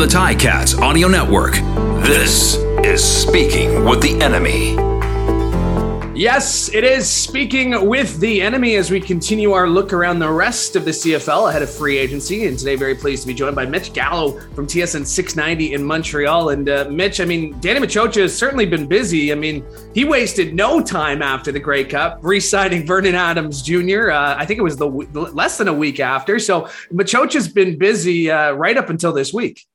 the Ticats Audio Network, this is Speaking with the Enemy. Yes, it is speaking with the enemy as we continue our look around the rest of the CFL ahead of free agency. And today, very pleased to be joined by Mitch Gallo from TSN 690 in Montreal. And uh, Mitch, I mean, Danny Maciocia has certainly been busy. I mean, he wasted no time after the Grey Cup, re-signing Vernon Adams Jr. Uh, I think it was the less than a week after. So Maciocia's been busy uh, right up until this week.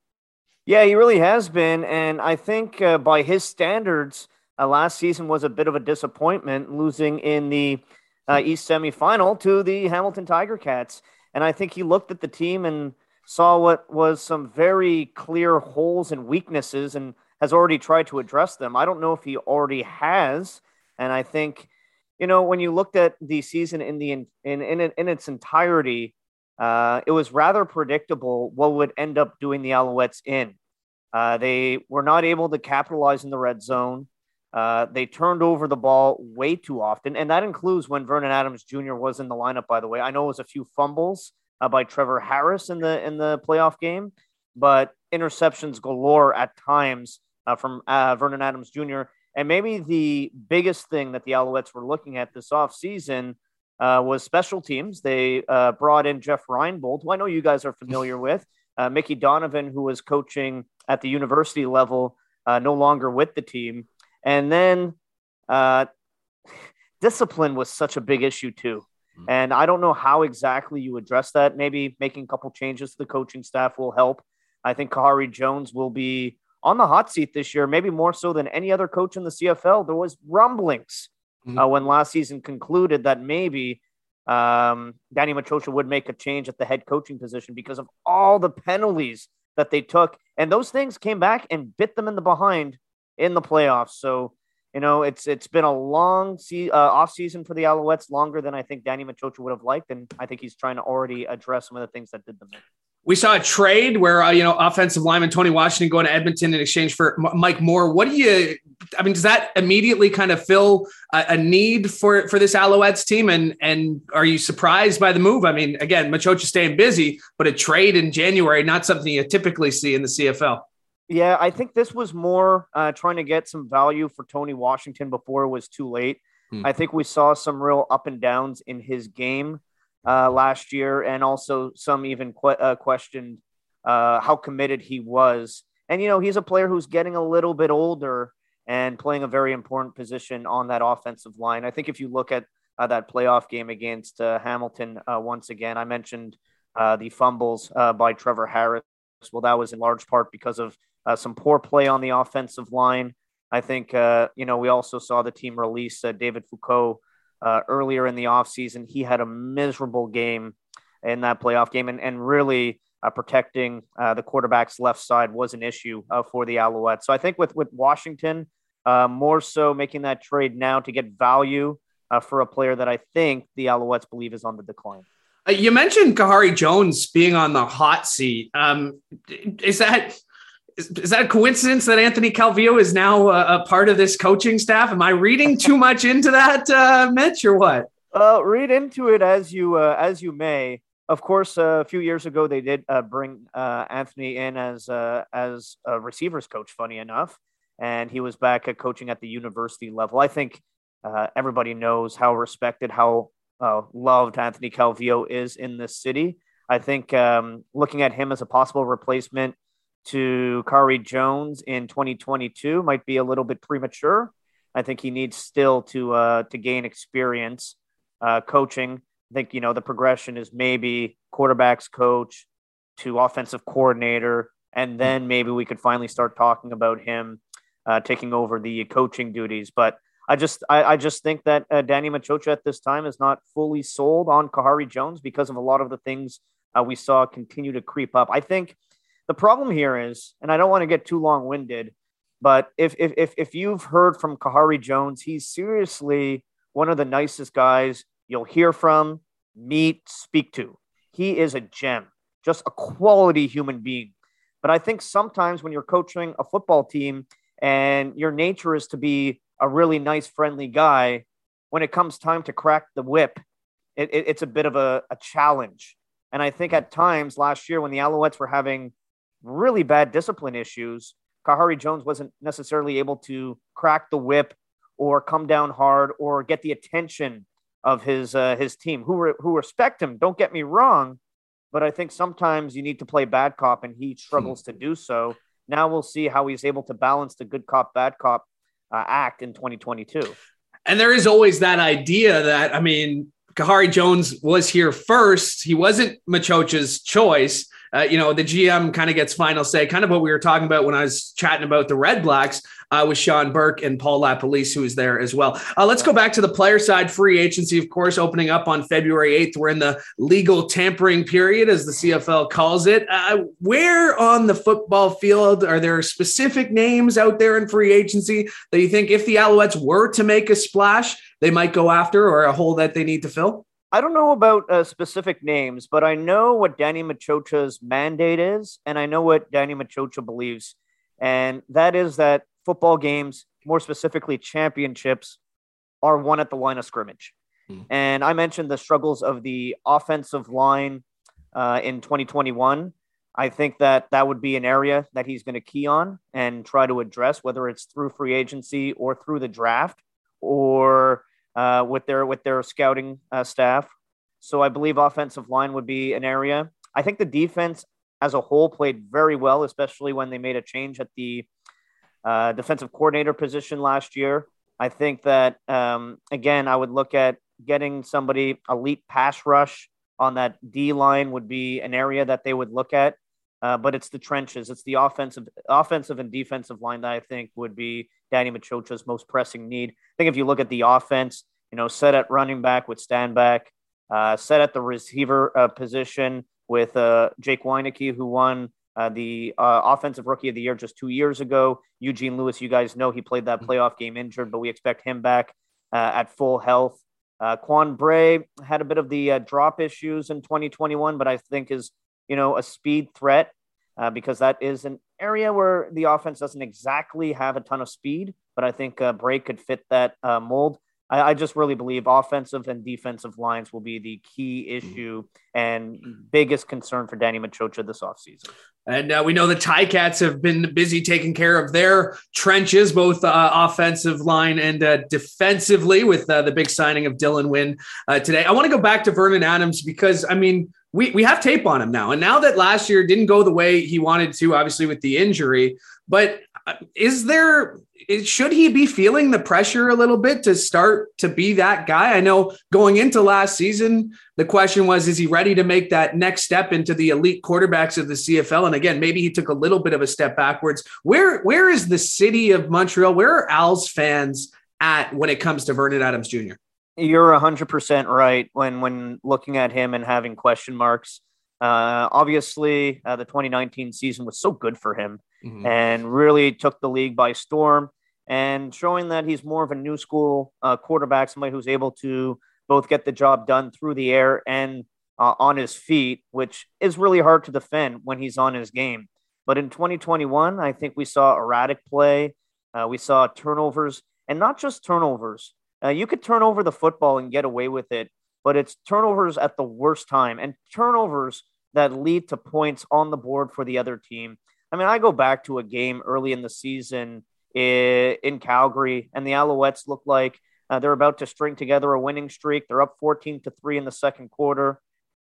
Yeah, he really has been, and I think uh, by his standards uh, last season was a bit of a disappointment, losing in the uh, East semifinal to the Hamilton Tiger Cats. And I think he looked at the team and saw what was some very clear holes and weaknesses and has already tried to address them. I don't know if he already has. And I think, you know, when you looked at the season in the in in, in, in its entirety, uh, it was rather predictable what would end up doing the Alouettes in. Uh, they were not able to capitalize in the red zone. Uh, they turned over the ball way too often, and that includes when Vernon Adams Jr. was in the lineup. By the way, I know it was a few fumbles uh, by Trevor Harris in the in the playoff game, but interceptions galore at times uh, from uh, Vernon Adams Jr. And maybe the biggest thing that the Alouettes were looking at this offseason uh, was special teams. They uh, brought in Jeff Reinebold, who I know you guys are familiar with, uh, Mickey Donovan, who was coaching at the university level, uh, no longer with the team. And then uh, discipline was such a big issue too. Mm-hmm. And I don't know how exactly you address that. Maybe making a couple changes to the coaching staff will help. I think Khari Jones will be on the hot seat this year, maybe more so than any other coach in the CFL. There was rumblings mm-hmm. uh, when last season concluded that maybe um, Danny Maciocia would make a change at the head coaching position because of all the penalties that they took, and those things came back and bit them in the behind in the playoffs. So, you know, it's it's been a long se- uh, off season for the Alouettes, longer than I think Danny Maciocia would have liked, and I think he's trying to already address some of the things that did them in. We saw a trade where uh, you know offensive lineman Tony Washington going to Edmonton in exchange for M- Mike Moore. What do you? I mean, does that immediately kind of fill a, a, need for for this Alouettes team? And and are you surprised by the move? I mean, again, Maciocia staying busy, but a trade in January not something you typically see in the CFL. Yeah, I think this was more uh, trying to get some value for Tony Washington before it was too late. Hmm. I think we saw some real up and downs in his game uh, last year, and also some even que- uh, questioned uh, how committed he was. And, you know, he's a player who's getting a little bit older and playing a very important position on that offensive line. I think if you look at uh, that playoff game against uh, Hamilton once again, I mentioned the fumbles by Trevor Harris. Well, that was in large part because of uh, some poor play on the offensive line. I think, uh, you know, we also saw the team release uh, David Foucault uh, earlier in the offseason. He had a miserable game in that playoff game, and, and really uh, protecting uh, the quarterback's left side was an issue for the Alouettes. So I think with, with Washington, more so making that trade now to get value for a player that I think the Alouettes believe is on the decline. You mentioned Khari Jones being on the hot seat. Um, is that is, is, that a coincidence that Anthony Calvillo is now a, a, part of this coaching staff? Am I reading too much into that, uh, Mitch, or what? Uh, read into it as you uh, as you may. Of course, uh, a few years ago they did uh, bring uh, Anthony in as uh, as a receivers coach. Funny enough, and he was back at coaching at the university level. I think uh, everybody knows how respected, how uh, loved Anthony Calvillo is in this city. I think um, looking at him as a possible replacement to Khari Jones in 2022 might be a little bit premature. I think he needs still to uh, to gain experience uh, coaching. I think you know the progression is maybe quarterbacks coach to offensive coordinator, and then maybe we could finally start talking about him uh, taking over the coaching duties. But I just I, I just think that uh, Danny Maciocia at this time is not fully sold on Khari Jones because of a lot of the things uh, we saw continue to creep up. I think the problem here is, and I don't want to get too long winded, but if, if, if, if you've heard from Khari Jones, he's seriously one of the nicest guys you'll hear from, meet, speak to. He is a gem, just a quality human being. But I think sometimes when you're coaching a football team and your nature is to be a really nice, friendly guy, when it comes time to crack the whip, it, it, it's a bit of a, a challenge. And I think at times last year when the Alouettes were having really bad discipline issues. Khari Jones wasn't necessarily able to crack the whip or come down hard or get the attention of his uh, his team, who re- who respect him. Don't get me wrong, but I think sometimes you need to play bad cop, and he struggles hmm. to do so. Now we'll see how he's able to balance the good cop bad cop uh, act in 2022. And there is always that idea that I mean, Khari Jones was here first. He wasn't Maciocia's choice. Uh, you know, the GM kind of gets final say, kind of what we were talking about when I was chatting about the Redblacks uh, with Shawn Burke and Paul LaPolice, who is there as well. Uh, let's go back to the player side. Free agency, of course, opening up on February 8th. We're in the legal tampering period, as the CFL calls it. Uh, where on the football field are there specific names out there in free agency that you think if the Alouettes were to make a splash, they might go after or a hole that they need to fill? I don't know about uh, specific names, but I know what Danny Maciocia's mandate is, and I know what Danny Maciocia believes, and that is that football games, more specifically championships, are won at the line of scrimmage. Hmm. And I mentioned the struggles of the offensive line uh, in 2021. I think that that would be an area that he's going to key on and try to address, whether it's through free agency or through the draft or uh, with their with their scouting uh, staff. So I believe offensive line would be an area. I think the defense as a whole played very well, especially when they made a change at the uh, defensive coordinator position last year. I think that um, again, I would look at getting somebody elite pass rush on that D line would be an area that they would look at. Uh, but it's the trenches, it's the offensive, offensive and defensive line that I think would be Danny Maciocia's most pressing need. I think if you look at the offense, you know, set at running back with Stanback, uh, set at the receiver uh, position with uh, Jake Wieneke, who won uh, the uh, offensive rookie of the year just two years ago. Eugene Lewis, you guys know he played that playoff game injured, but we expect him back uh, at full health. Uh, Quan Bray had a bit of the uh, drop issues in 2021, but I think is you know a speed threat uh, because that is an area where the offense doesn't exactly have a ton of speed. But I think Bray could fit that mold. I, I, just really believe offensive and defensive lines will be the key mm-hmm. issue and biggest concern for Danny Maciocia this offseason. And uh, we know the Ticats have been busy taking care of their trenches, both uh, offensive line and uh, defensively, with uh, the big signing of Dylan Wynn uh, today. I want to go back to Vernon Adams because, I mean, we, we have tape on him now. And now that last year didn't go the way he wanted to, obviously with the injury, but uh, is there should he be feeling the pressure a little bit to start to be that guy? I know going into last season, the question was, is he ready to make that next step into the elite quarterbacks of the CFL? And again, maybe he took a little bit of a step backwards. Where where is the city of Montreal? Where are Al's fans at when it comes to Vernon Adams Jr.? You're 100% right when when looking at him and having question marks. Uh, obviously, uh, the 2019 season was so good for him mm-hmm. and really took the league by storm and showing that he's more of a new school uh, quarterback, somebody who's able to both get the job done through the air and uh, on his feet, which is really hard to defend when he's on his game. But in 2021, I think we saw erratic play. Uh, we saw turnovers, and not just turnovers. Uh, you could turn over the football and get away with it, but it's turnovers at the worst time and turnovers that lead to points on the board for the other team. I mean, I go back to a game early in the season in, Calgary, and the Alouettes look like uh, they're about to string together a winning streak. They're up 14 to 3 in the second quarter.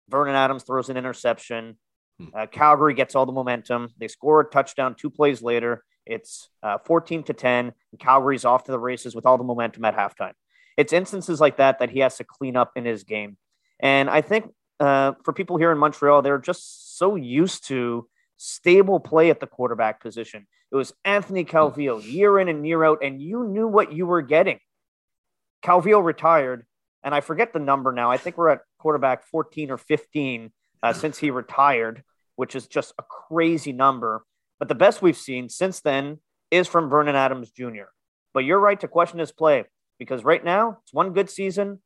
Vernon Adams throws an interception. Hmm. Uh, Calgary gets all the momentum. They score a touchdown two plays later. It's uh, 14 to 10. And Calgary's off to the races with all the momentum at halftime. It's instances like that that he has to clean up in his game. And I think uh, for people here in Montreal, they're just so used to stable play at the quarterback position. It was Anthony Calvillo year in and year out, and you knew what you were getting. Calvillo retired, and I forget the number now. I think we're at quarterback 14 or 15 uh, since he retired, which is just a crazy number. But the best we've seen since then is from Vernon Adams Jr. But you're right to question his play because right now it's one good season,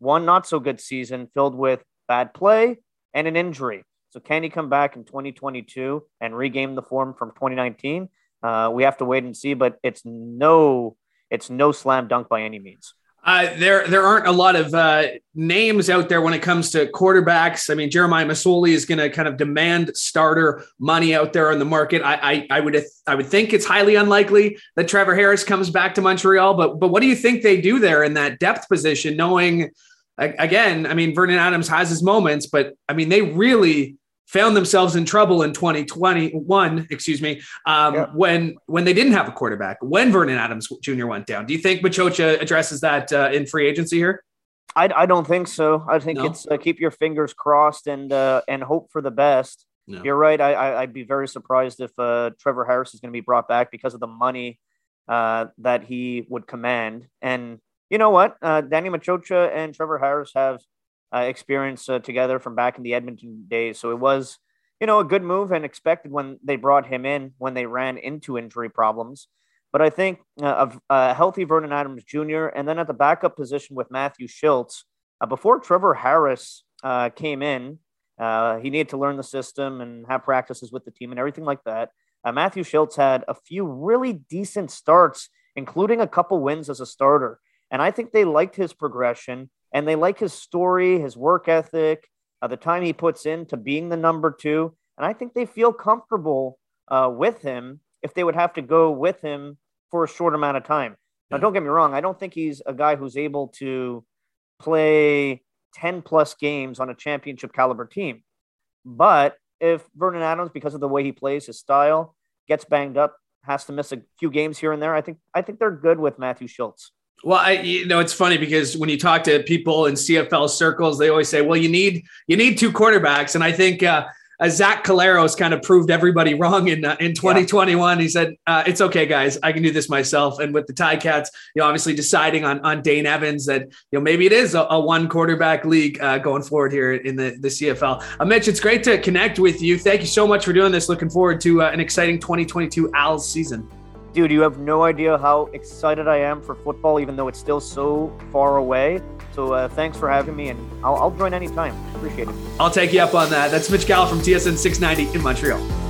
one not so good season filled with bad play and an injury. So can he come back in 2022 and regain the form from 2019? Uh, we have to wait and see, but it's no, it's no slam dunk by any means. Uh, there, there aren't a lot of uh, names out there when it comes to quarterbacks. I mean, Jeremiah Masoli is going to kind of demand starter money out there on the market. I, I, I, would, I would think it's highly unlikely that Trevor Harris comes back to Montreal. But, but what do you think they do there in that depth position? Knowing, again, I mean, Vernon Adams has his moments, but I mean, they really found themselves in trouble in 2021, excuse me, um, yeah. when when they didn't have a quarterback, when Vernon Adams Jr. went down. Do you think Maciocia addresses that uh, in free agency here? I, I don't think so. I think no? it's uh, keep your fingers crossed and uh, and hope for the best. No. You're right. I, I would be very surprised if uh, Trevor Harris is going to be brought back because of the money uh, that he would command. And you know what, uh, Danny Maciocia and Trevor Harris have uh, experience uh, together from back in the Edmonton days. So it was, you know, a good move and expected when they brought him in when they ran into injury problems. But I think uh, of uh, healthy Vernon Adams Jr. and then at the backup position with Matthew Shiltz, uh, before Trevor Harris uh, came in, he needed to learn the system and have practices with the team and everything like that. Matthew Shiltz had a few really decent starts, including a couple wins as a starter. And I think they liked his progression and they like his story, his work ethic, uh, the time he puts into being the number two. And I think they feel comfortable uh, with him if they would have to go with him for a short amount of time. Now, don't get me wrong, I don't think he's a guy who's able to play 10 plus games on a championship caliber team. But if Vernon Adams, because of the way he plays, his style, gets banged up, has to miss a few games here and there, I think I think they're good with Matthew Shiltz. Well, I, you know, it's funny because when you talk to people in CFL circles, they always say, "Well, you need you need two quarterbacks," and I think uh, uh, Zach Collaros kind of proved everybody wrong in uh, in 2021. Yeah. He said, uh, "It's okay, guys, I can do this myself." And with the Ticats, you know, obviously deciding on on Dane Evans that you know maybe it is a, a one quarterback league uh, going forward here in the the CFL. Uh, Mitch, it's great to connect with you. Thank you so much for doing this. Looking forward to uh, an exciting 2022 Als season. Dude, you have no idea how excited I am for football, even though it's still so far away. So uh, thanks for having me, and I'll, I'll join anytime. Appreciate it. I'll take you up on that. That's Mitch Gallo from TSN 690 in Montreal.